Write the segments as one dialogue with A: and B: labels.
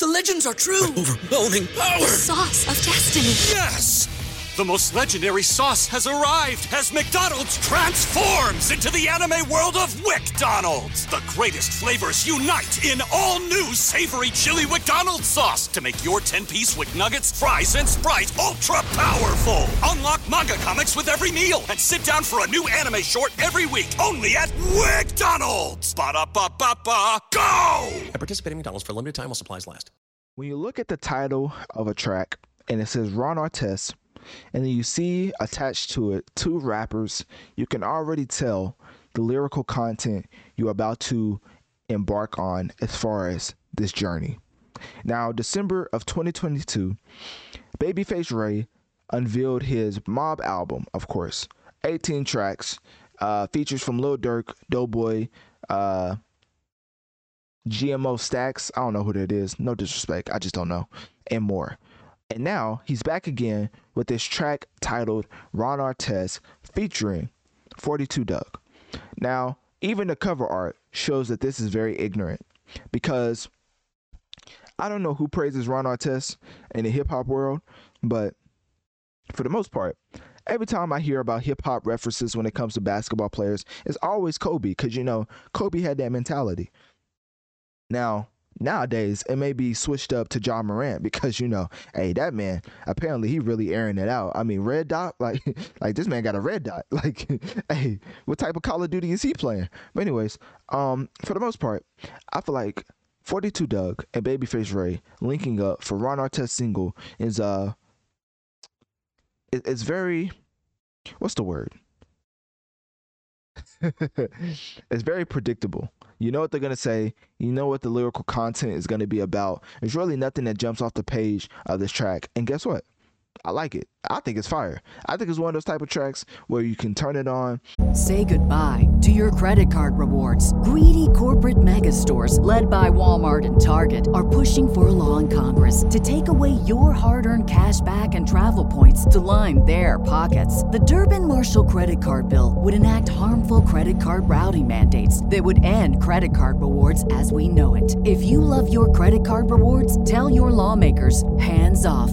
A: The legends are true. Overwhelming power!
B: Sauce of destiny.
A: Yes! The most legendary sauce has arrived as McDonald's transforms into the anime world of WickDonald's. The greatest flavors unite in all new savory chili McDonald's sauce to make your 10-piece Wick Nuggets, fries, and Sprite ultra powerful. Unlock manga comics with every meal and sit down for a new anime short every week only at McDonald's. Ba-da-ba-ba-ba, go!
C: And participate in McDonald's for a limited time while supplies last.
D: When you look at the title of a track and it says Ron Artest, and then you see attached to it two rappers, you can already tell the lyrical content you're about to embark on as far as this journey. Now, December of 2022, Babyface Ray unveiled his Mob album, of course, 18 tracks, uh, features from Lil Durk, Doe Boy, uh, GMO Stax. I don't know who that is. No disrespect. I just don't know. And more. And now he's back again with this track titled Ron Artest featuring 42 Dugg. Now, even the cover art shows that this is very ignorant because I don't know who praises Ron Artest in the hip hop world, but for the most part, every time I hear about hip hop references when it comes to basketball players, it's always Kobe because you know Kobe had that mentality. Now, nowadays it may be switched up to Ja Morant because you know, hey, that man apparently he really airing it out. I mean, red dot, like, like this man got a red dot. Like, hey, what type of Call of Duty is he playing? But anyways, um, for the most part, I feel like 42 Dugg and Babyface Ray linking up for Ron Artest single is uh, it, it's very, what's the word? it's very predictable. You know what they're gonna say. You know what the lyrical content is gonna be about. There's really nothing that jumps off the page of this track. And guess what? I like it. I think it's fire. I think it's one of those type of tracks where you can turn it on.
E: Say goodbye to your credit card rewards. Greedy corporate mega stores, led by Walmart and Target, are pushing for a law in Congress to take away your hard earned cash back and travel points to line their pockets. The Durbin Marshall credit card bill would enact harmful credit card routing mandates that would end credit card rewards as we know it. If you love your credit card rewards, tell your lawmakers hands off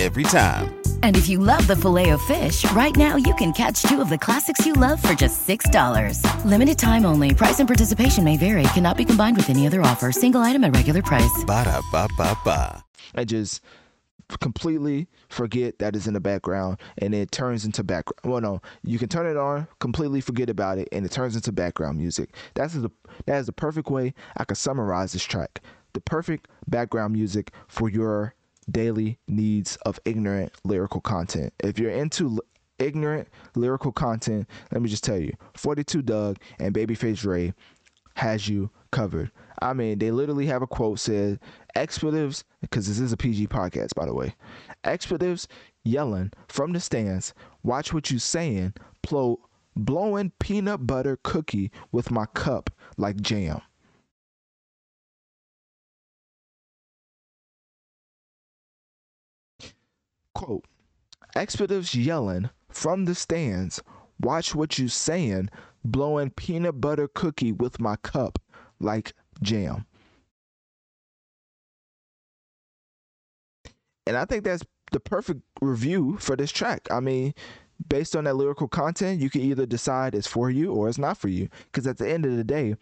F: Every time.
G: And if you love the filet of fish, right now you can catch two of the classics you love for just $6. Limited time only. Price and participation may vary. Cannot be combined with any other offer. Single item at regular price.
F: Ba da ba ba ba.
D: and just completely forget that is in the background and it turns into background well no you can turn it on completely forget about it and it turns into background music that's the that is the perfect way i could summarize this track the perfect background music for your daily needs of ignorant lyrical content if you're into l- ignorant lyrical content let me just tell you 42 Dugg and Babyface Ray has you covered. I mean, they literally have a quote said expletives because this is a PG podcast by the way. Expletives yelling from the stands. Watch what you saying. Plo- blowing peanut butter cookie with my cup like jam. Quote Expletives yelling from the stands. Watch what you saying. Blowing peanut butter cookie with my cup like jam. And I think that's the perfect review for this track. I mean, based on that lyrical content, you can either decide it's for you or it's not for you. Because at the end of the day,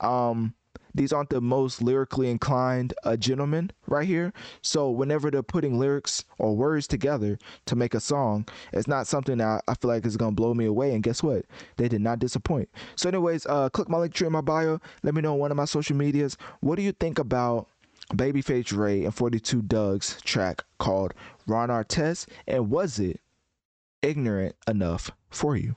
D: um, these aren't the most lyrically inclined uh, gentlemen right here. So whenever they're putting lyrics or words together to make a song, it's not something that I feel like is gonna blow me away. And guess what? They did not disappoint. So, anyways, uh, click my link tree in my bio. Let me know on one of my social medias. What do you think about Babyface Ray and 42 Dugg's track called Ron Artest? And was it ignorant enough for you?